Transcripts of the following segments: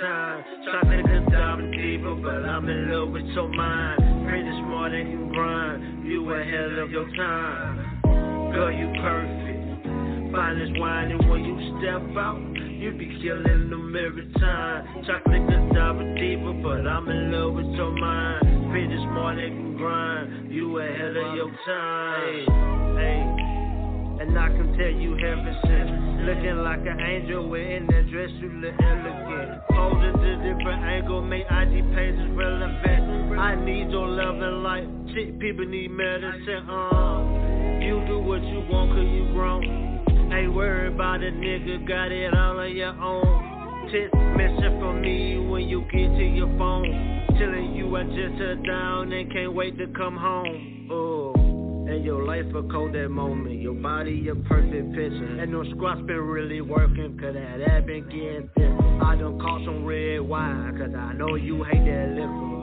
time. Chocolate could dive deeper, but I'm in love with your mind. Pretty smart and can grind. You ahead of your time. Girl, you perfect. Fine as wine, and when you step out, you be killing them every time. Chocolate could dive deeper, but I'm in love with your mind. Pretty smart and can grind. You ahead of your time. Hey, hey. And I can tell you heaven sent. Looking like an angel wearing that dress, you look elegant. Posing to different angle, make IG pages relevant. I need your love and light. Shit, people need medicine. Uh, you do what you want, cause you grown. Ain't worried about a nigga, got it all on your own. Text message from me when you get to your phone. Telling you I just shut down and can't wait to come home. Oh. And your life a cold that moment. Your body a perfect picture. And no squats been really working, cause that ass been getting thin. I done caught some red wine, cause I know you hate that liquor.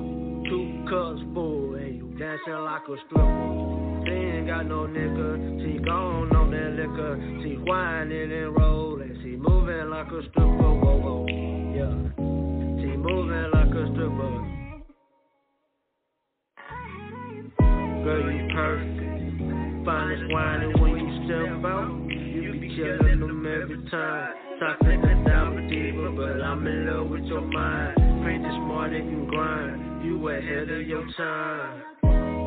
Two cups full, and you dancing like a stripper. She ain't got no nigga, she gone on that liquor. She whining and rolling, she moving like a stripper. Whoa, whoa, yeah. She moving like a stripper. Girl, you perfect. Finest wine, and when you step out, you be killing them every time. Chocolate and diamond deeper, but I'm in love with your mind. Pretty smart and grind. You ahead of your time.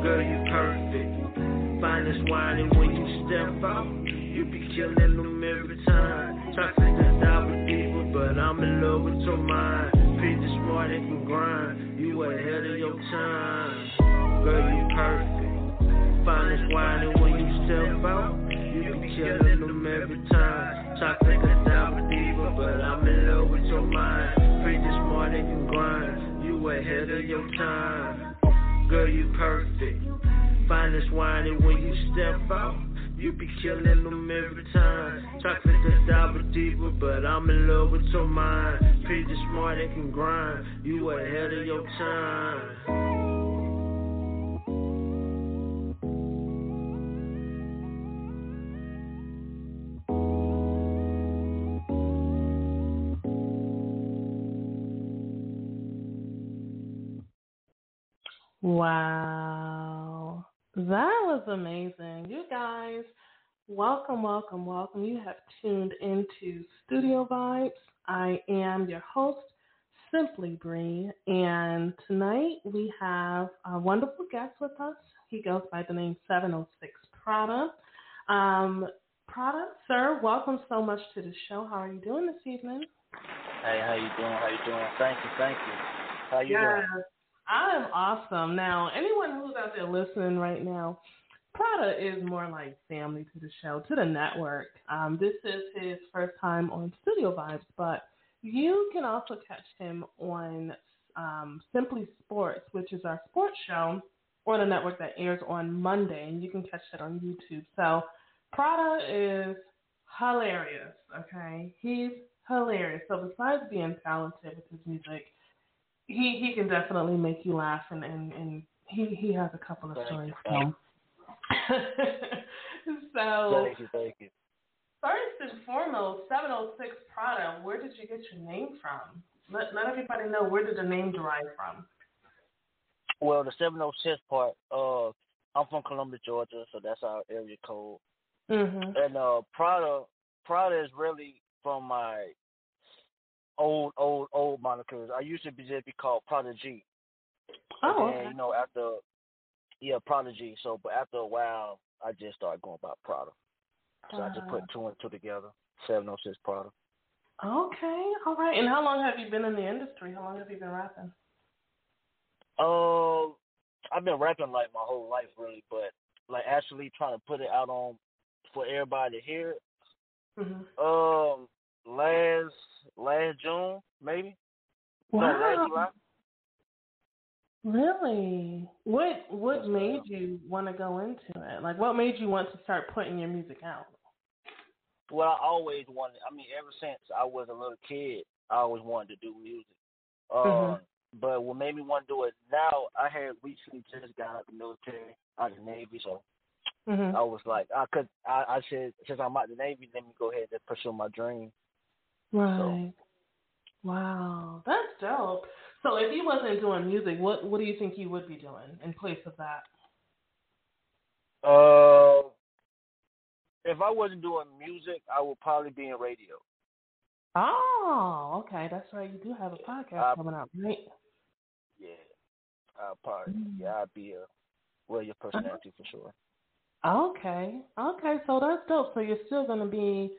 Girl, you perfect. Finest wine, and when you step out, you be killing them every time. Chocolate and diamond deeper, but I'm in love with your mind. Pretty smart and grind. You ahead of your time. Girl, you perfect. Finest wine, and when you step out, you be killing them every time. Chocolate a dive deeper, but I'm in love with your mind. Pretty smart and can grind. You ahead of your time. Girl, you perfect. Finest wine, and when you step out, you be killing them every time. Chocolate could dive deeper, but I'm in love with your mind. Pretty smart and can grind. You ahead of your time. Wow. That was amazing. You guys, welcome, welcome, welcome. You have tuned into Studio Vibes. I am your host, Simply Bree, and tonight we have a wonderful guest with us. He goes by the name 706 Prada. Um, Prada, sir, welcome so much to the show. How are you doing this evening? Hey, how you doing? How you doing? Thank you, thank you. How you yes. doing? I'm awesome. Now, anyone who's out there listening right now, Prada is more like family to the show, to the network. Um, this is his first time on Studio Vibes, but you can also catch him on um, Simply Sports, which is our sports show on a network that airs on Monday, and you can catch that on YouTube. So Prada is hilarious, okay? He's hilarious. So besides being talented with his music, he he can definitely make you laugh, and and, and he he has a couple of thank stories. You, so thank you, thank you. First and foremost, 706 Prada, where did you get your name from? Let, let everybody know where did the name derive from? Well, the 706 part, uh, I'm from Columbia, Georgia, so that's our area code. Mm-hmm. And uh, Prada, Prada is really from my old, old, old monikers. I used to be just be called Prodigy. Oh, and okay. you know, after yeah, Prodigy. So, but after a while, I just started going by Prada. So I just put two and two together. Seven oh six Prada. Okay, all right. And how long have you been in the industry? How long have you been rapping? Uh, I've been rapping like my whole life, really, but like actually trying to put it out on for everybody to hear. Mm-hmm. Um, last last June, maybe. Wow. No. Really? What what Yes, made you want to go into it? Like, what made you want to start putting your music out? Well, I always wanted. I mean, ever since I was a little kid, I always wanted to do music. Uh, Mhm. But what made me want to do it now, I had recently just got out of the military, out of the Navy, so Mm-hmm. I was like, I could, I, I said, since I'm out of the Navy, let me go ahead and pursue my dream. Right. So. Wow, that's dope. So, if you wasn't doing music, what what do you think you would be doing in place of that? Uh, if I wasn't doing music, I would probably be in radio. Oh, okay, that's right. You do have a podcast coming out, right? Yeah, I'll probably mm. yeah, I'd be a radio personality for sure. Okay, okay, so that's dope. So you're still gonna be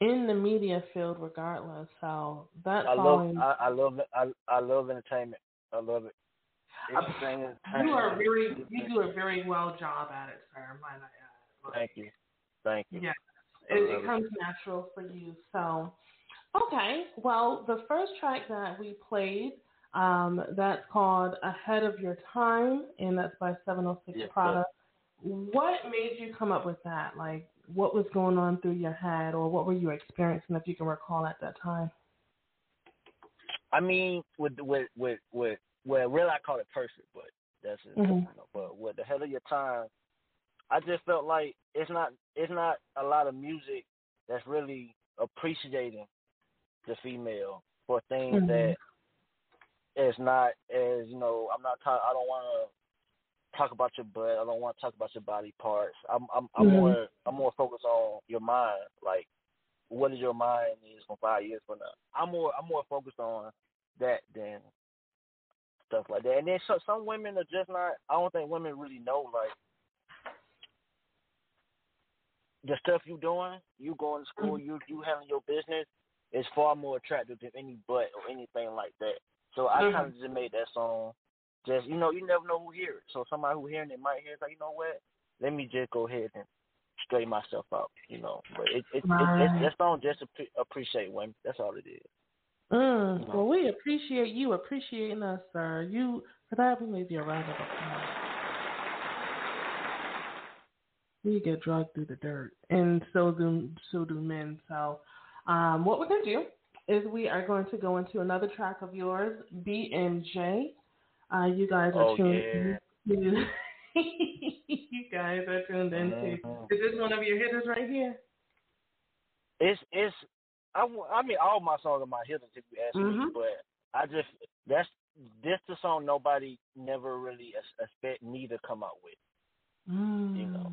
in the media field regardless. So that's I love I, I love I I love entertainment. I love it. Uh, you are very you do a very well job at it, sir. Might I add. Thank you. Thank you. Yeah, it, it comes it. natural for you. So, okay. Well, the first track that we played, um, that's called "Ahead of Your Time," and that's by 706 yes, Prada. What made you come up with that? Like, what was going on through your head, or what were you experiencing, if you can recall at that time? I mean, with with with with well, really I call it perfect, but that's it. Mm-hmm. But with the head of your time, I just felt like it's not it's not a lot of music that's really appreciating the female for things mm-hmm. that is not as you know. I'm not talking. I don't want to talk about your butt. I don't want to talk about your body parts. I'm I'm I'm mm-hmm. more I'm more focused on your mind. Like, what is your mind is from five years from now. I'm more I'm more focused on that than stuff like that. And then so, some women are just not. I don't think women really know like the stuff you doing, you going to school, mm-hmm. you you having your business is far more attractive than any butt or anything like that. So I mm-hmm. kind of just made that song. Just you know, you never know who hear it. So somebody who hearing it might hear it like, you know what? Let me just go ahead and straighten myself out. You know, but it it, right. it, it, that song just appreciate women. That's all it is. Mm, you know? Well, we appreciate you appreciating us, sir. You for that we leave you a round of applause we get dragged through the dirt, and so do so do men. So, um, what we're gonna do is we are going to go into another track of yours, BMJ. Uh, you guys are oh, tuned. Yeah. you guys are tuned into. Mm-hmm. Is this one of your hitters right here? It's it's. I, I mean, all my songs are my hitters if you ask mm-hmm. me, but I just that's this the song nobody never really expect me to come out with. Mm. You know.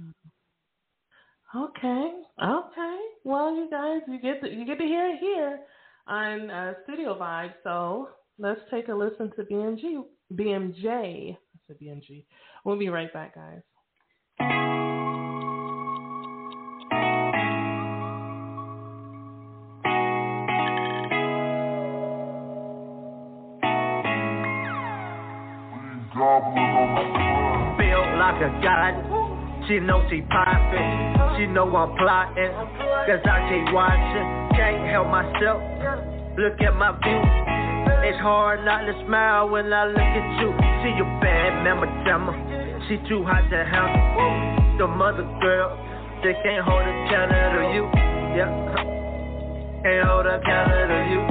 Okay. Okay. Well, you guys, you get to, you get to hear it here on uh, Studio Vibe. So let's take a listen to BMG, BMJ. I said BMG. We'll be right back, guys. Feel like a god she know she poppin', she know I'm plotting. Cause I keep watching, can't help myself. Look at my view. It's hard not to smile when I look at you. See your bad, mama, jamma. She too hot to handle. The mother girl, they can't hold a candle to you. Yeah, can't hold a candle to you.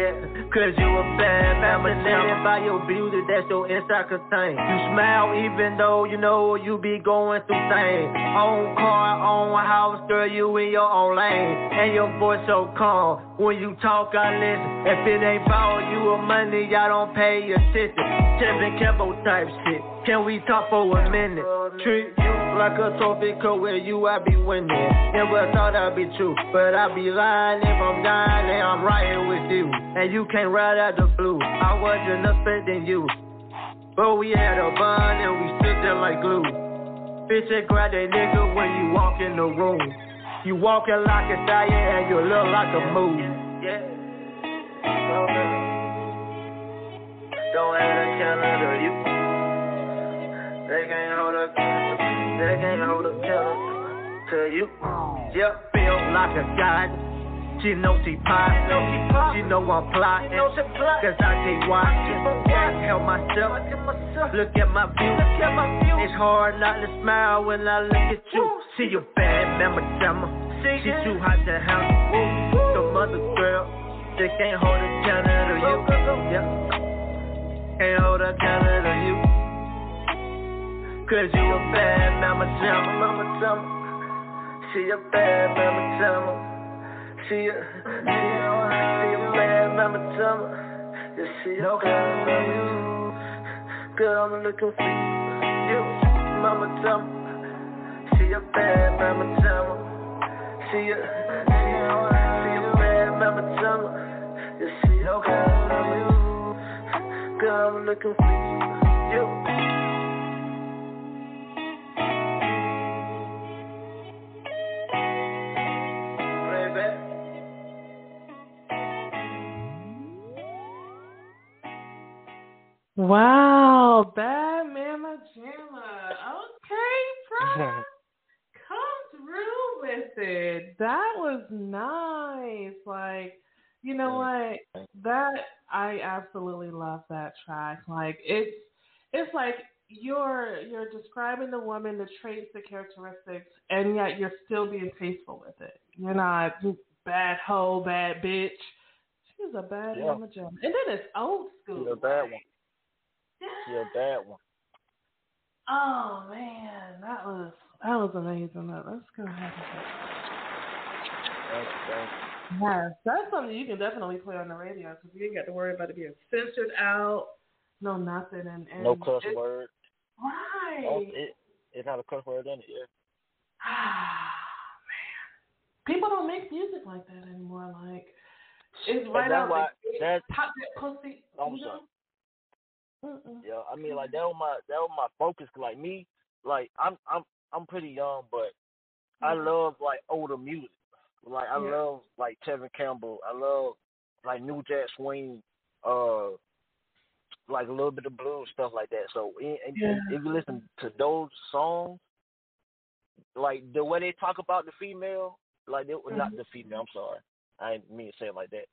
Yeah, cause you a bad fascinated by your beauty, that's your inside contain. You smile even though you know you be going through things. Own car, own house, girl, you in your own lane. And your voice so calm, when you talk, I listen. If it ain't about you or money, I don't pay attention. Tevin Campbell type shit. Can we talk for a minute? Treat you like a trophy cause where you I be winning. Never thought I'd be true, but I be lying if I'm dying and I'm riding with you. And you can't ride out the blue. I wasn't expecting you. But we had a bond and we stood there like glue. Bitch, and grab that nigga when you walk in the room. You walking like a stallion and you look like a moose. Yeah. Don't you. Yeah, feel like a god. She know she pop. She know I'm plotting. Cause I keep watching. Can't help myself. Look at my view. It's hard not to smile when I look at you. see a bad mama jamma. She too hot to handle. The mother girl. They can't hold a candle to you. Yeah. Can't hold a candle to you. Cause you a bad mama jamma. She a bad mama jamma. She a, she a, she a bad mama jamma. Yeah, she a bad mama Girl, I'm looking for you, mama jamma. She a bad mama jamma. She a, she a, she a bad mama jamma. Yeah, she a bad mama Girl, I'm looking for you. Wow, bad mama jamma. Okay, bro. Come through with it. That was nice. Like, you know what? That I absolutely love that track. Like it's it's like you're you're describing the woman, the traits, the characteristics, and yet you're still being tasteful with it. You're not bad hoe, bad bitch. She's a bad yeah. mama jamma. And then it's old school. She's a bad one. A bad one. Oh man, that was that was amazing. Let's go ahead. Yes, that's something you can definitely play on the radio because you ain't got to worry about it being censored out. No nothing and, and no cuss word. Right. Oh, it, it's not a cuss word in it. Yeah. Ah man, people don't make music like that anymore. Like it's right out. Why, that's, pop that pussy. I'm sorry. Yeah, I mean, like that was my that was my focus. Like me, like I'm I'm I'm pretty young, but mm-hmm. I love like older music. Like I yeah. love like Tevin Campbell. I love like New Jack Swing. Uh, like a little bit of blues stuff like that. So and, yeah. if you listen to those songs, like the way they talk about the female, like they, mm-hmm. not the female. I'm sorry, I didn't mean to say it like that.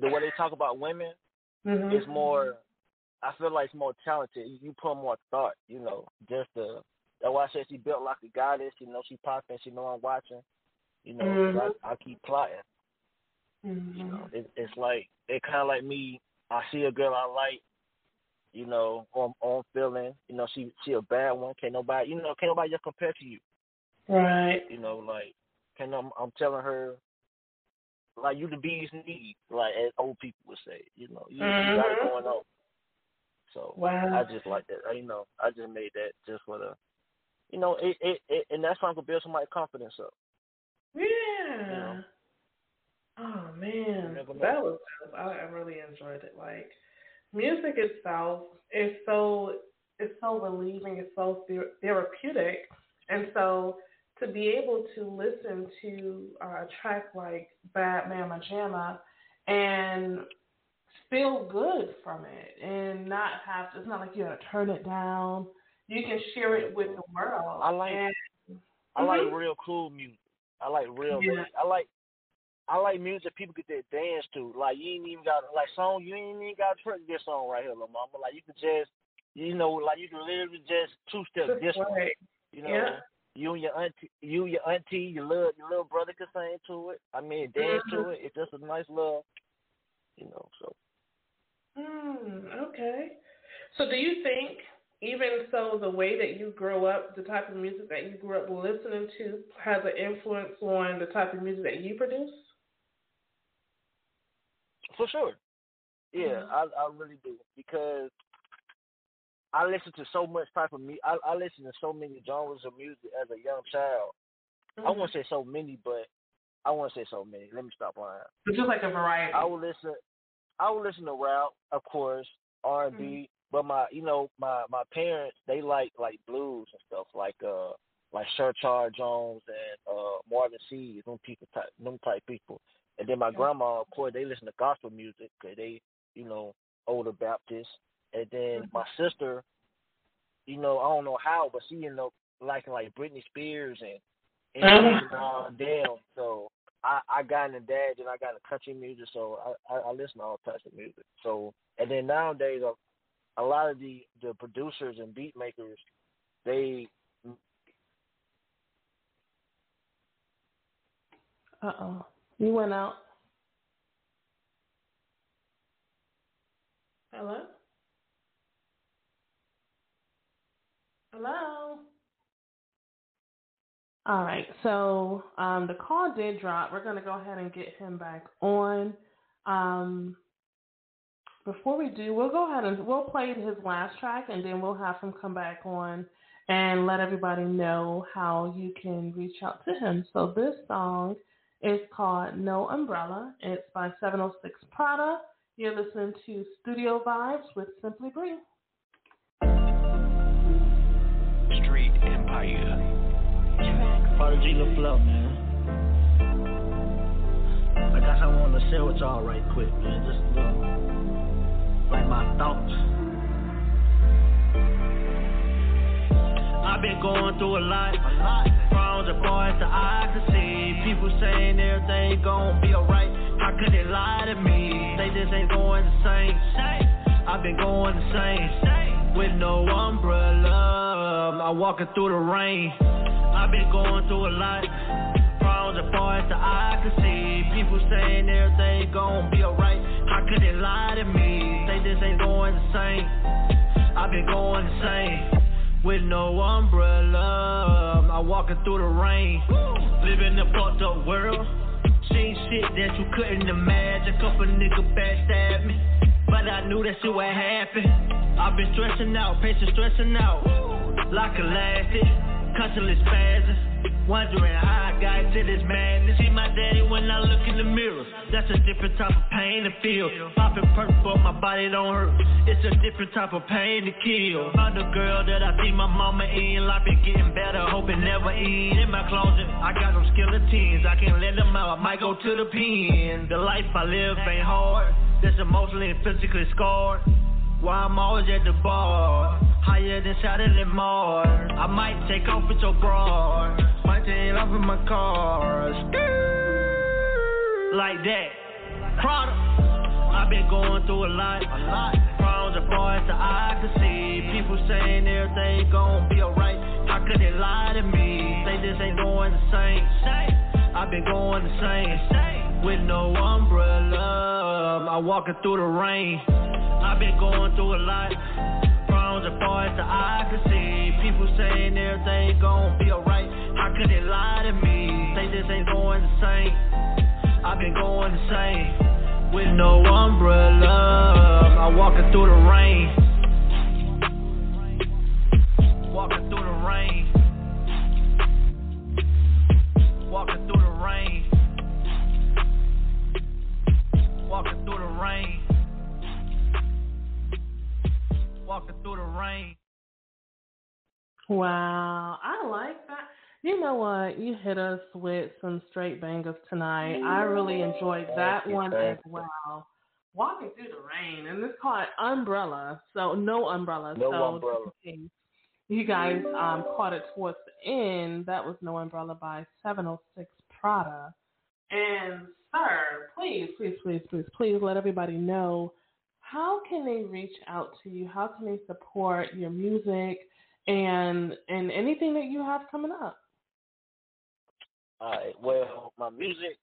The way they talk about women mm-hmm. is more I feel like it's more talented. You put more thought, you know, just the. That's why I said she built like a goddess. You know, she popping. She know I'm watching. You know, mm-hmm. I, I keep plotting. Mm-hmm. You know, it, it's like it kind of like me. I see a girl I like. You know, on on feeling. You know, she she a bad one. Can't nobody. You know, can't nobody just compare to you. Right. You know, like can I'm, I'm telling her like you the bee's knees, like as old people would say. You know, you, mm-hmm. you got it going on. So wow. I just like that. You know, I just made that just for the, you know, it it, it and that's how I can build somebody's confidence up. Yeah. You know? Oh man, that was I really enjoyed it. Like music itself is so it's so relieving, it's so therapeutic, and so to be able to listen to uh, a track like Bad Mama Jamma and feel good from it and not have to, it's not like you have to turn it down. You can share it with the world. I like and, I mm-hmm. like real cool music. I like real yeah. I like I like music people get their dance to. Like you ain't even got like song you ain't even got to trick this song right here, little mama. Like you can just you know, like you can literally just two step this way. You know, yeah. you and your auntie you, your auntie, your little your little brother can sing to it. I mean dance mm-hmm. to it. It's just a nice little you know, so Hmm, okay. So do you think even so the way that you grow up, the type of music that you grew up listening to has an influence on the type of music that you produce? For sure. Yeah, mm-hmm. I I really do because I listen to so much type of music. I, I listen to so many genres of music as a young child. Mm-hmm. I won't say so many, but I won't say so many. Let me stop lying. It's just like a variety. I would listen. I would listen to rap, of course, R and B, mm-hmm. but my you know my my parents they like like blues and stuff like uh like Sir Charles Jones and uh Marvin Sease, them people type them type people. And then my grandma, of course, they listen to gospel music because they you know older Baptist. And then mm-hmm. my sister, you know I don't know how, but she ended up liking like Britney Spears and and mm-hmm. uh, damn. So I, I got into that, and I got into country music, so I, I, I listen to all types of music. So, and then nowadays, a, a lot of the the producers and beat makers, they. Uh oh, you went out. Hello. Hello. All right, so um, the call did drop. We're going to go ahead and get him back on. Um, before we do, we'll go ahead and we'll play his last track, and then we'll have him come back on and let everybody know how you can reach out to him. So this song is called No Umbrella. It's by 706 Prada. You're listening to Studio Vibes with Simply Bree. Street Empire. Prodigy LaFleur, man. I guess I wanted to share with y'all right quick, man. Just little, like my thoughts. I've been going through a lot. From the boys to I can see. People saying everything gon' be alright. How could they lie to me? They just ain't going the same. I've been going the same. With no umbrella. I'm walking through the rain. I've been going through a lot. From the boys to I can see. People saying everything gon' be alright. How could they lie to me? They just ain't going the same. I've been going the same with no umbrella. I'm walking through the rain, living in a fucked up world. Seen shit that you couldn't imagine. A couple niggas backstab me, but I knew that shit would happen. I've been stressing out, patient stressing out, like elastic, constantly spazzing. Wondering how I got to this madness. See my daddy when I look in the mirror. That's a different type of pain to feel. Popping but my body don't hurt. It's a different type of pain to kill. A girl that I see my mama in. Life been getting better, hope it never ends. In my closet, I got them skeletons. I can't let them out. I might go to the pen. The life I live ain't hard. Just emotionally and physically scarred. Why I'm always at the bar, higher than Saturday Mall. I might take off with your bra, might take off in my car. Like that. Prada. I've been going through a lot, a lot. From the boys to I can see people saying everything gon' be alright. How could they lie to me? They just ain't going the same. I've been going the same with no umbrella. Um, I'm walking through the rain. I've been going through a lot. From the boys to I can see people saying everything gon' be alright. How could they lie to me? They just ain't going the same. I've been going the same with no umbrella. Um, I'm walking through the rain. Walking through the rain. Wow, I like that. You know what? You hit us with some straight bangers tonight. I really enjoyed that one as well. Walking through the rain, and it's called Umbrella. So no umbrella. No so umbrella. You guys um, caught it towards the end. That was No Umbrella by 706 Prada. And sir, please, please, please, please, please let everybody know how can they reach out to you? How can they support your music and and anything that you have coming up? All right. Well, my music,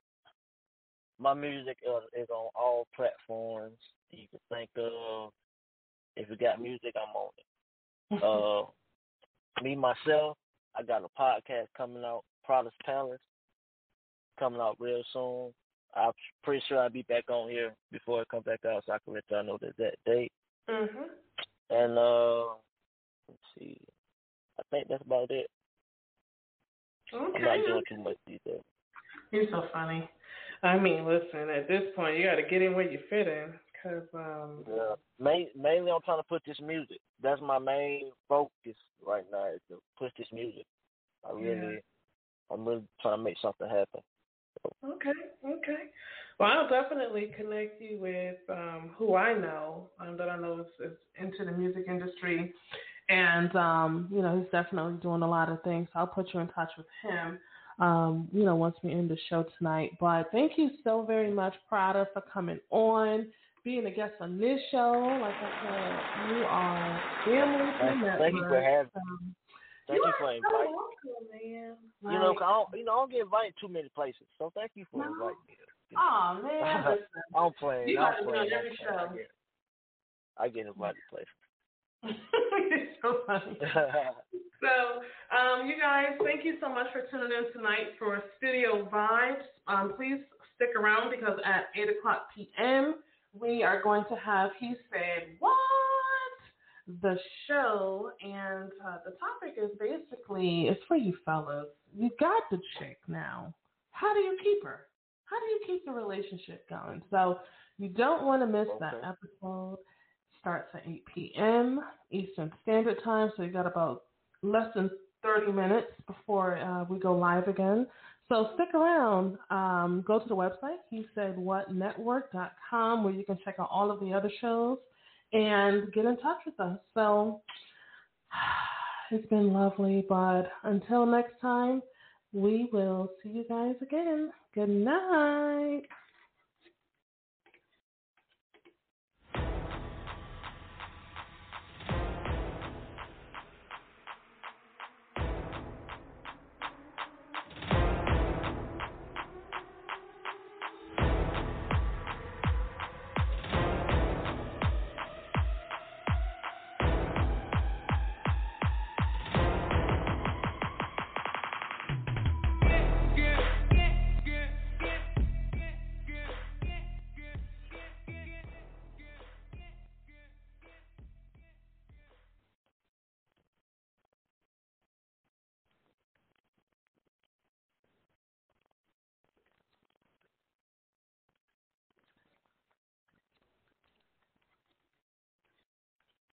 my music is on all platforms you can think of. If you got music, I'm on it. uh, me myself, I got a podcast coming out, Prada's Palace, coming out real soon. I'm pretty sure I'll be back on here before it comes back out, so I can let y'all know the that date. Mhm. And uh, let's see, I think that's about it. Okay. I'm not doing too much these days. You're so funny. I mean, listen, at this point, you got to get in where you fit in, cause um. Yeah. Main, mainly, I'm trying to put this music. That's my main focus right now is to push this music. I really, Yeah. I'm really trying to make something happen. Okay, okay. Well, I'll definitely connect you with um, who I know um, that I know is, is into the music industry, and um, you know he's definitely doing a lot of things. So I'll put you in touch with him. Um, you know, once we end the show tonight. But thank you so very much, Prada, for coming on, being a guest on this show. Like I said, you are family Thank, thank you for having. Um, Thank you are for so inviting. welcome, man. You know, Like, I don't, you know, I don't get invited too many places. So thank you for No. inviting me. Oh man. I'm playing. You I'm playing. I'm every playing. I show. get, I get invited places. so funny. So, um, you guys, thank you so much for tuning in tonight for Studio Vibes. Um, please stick around because at 8 o'clock p.m., we are going to have He Said What? The show. And uh, the topic is basically it's for you fellas. You got the chick now. How do you keep her? How do you keep the relationship going? So, you don't want to miss okay. that episode. Starts at 8 p.m. Eastern Standard Time, so you got about less than 30 minutes before uh, we go live again. So stick around. Um, go to the website, he said what network.com, where you can check out all of the other shows and get in touch with us. So it's been lovely, but until next time, we will see you guys again. Good night.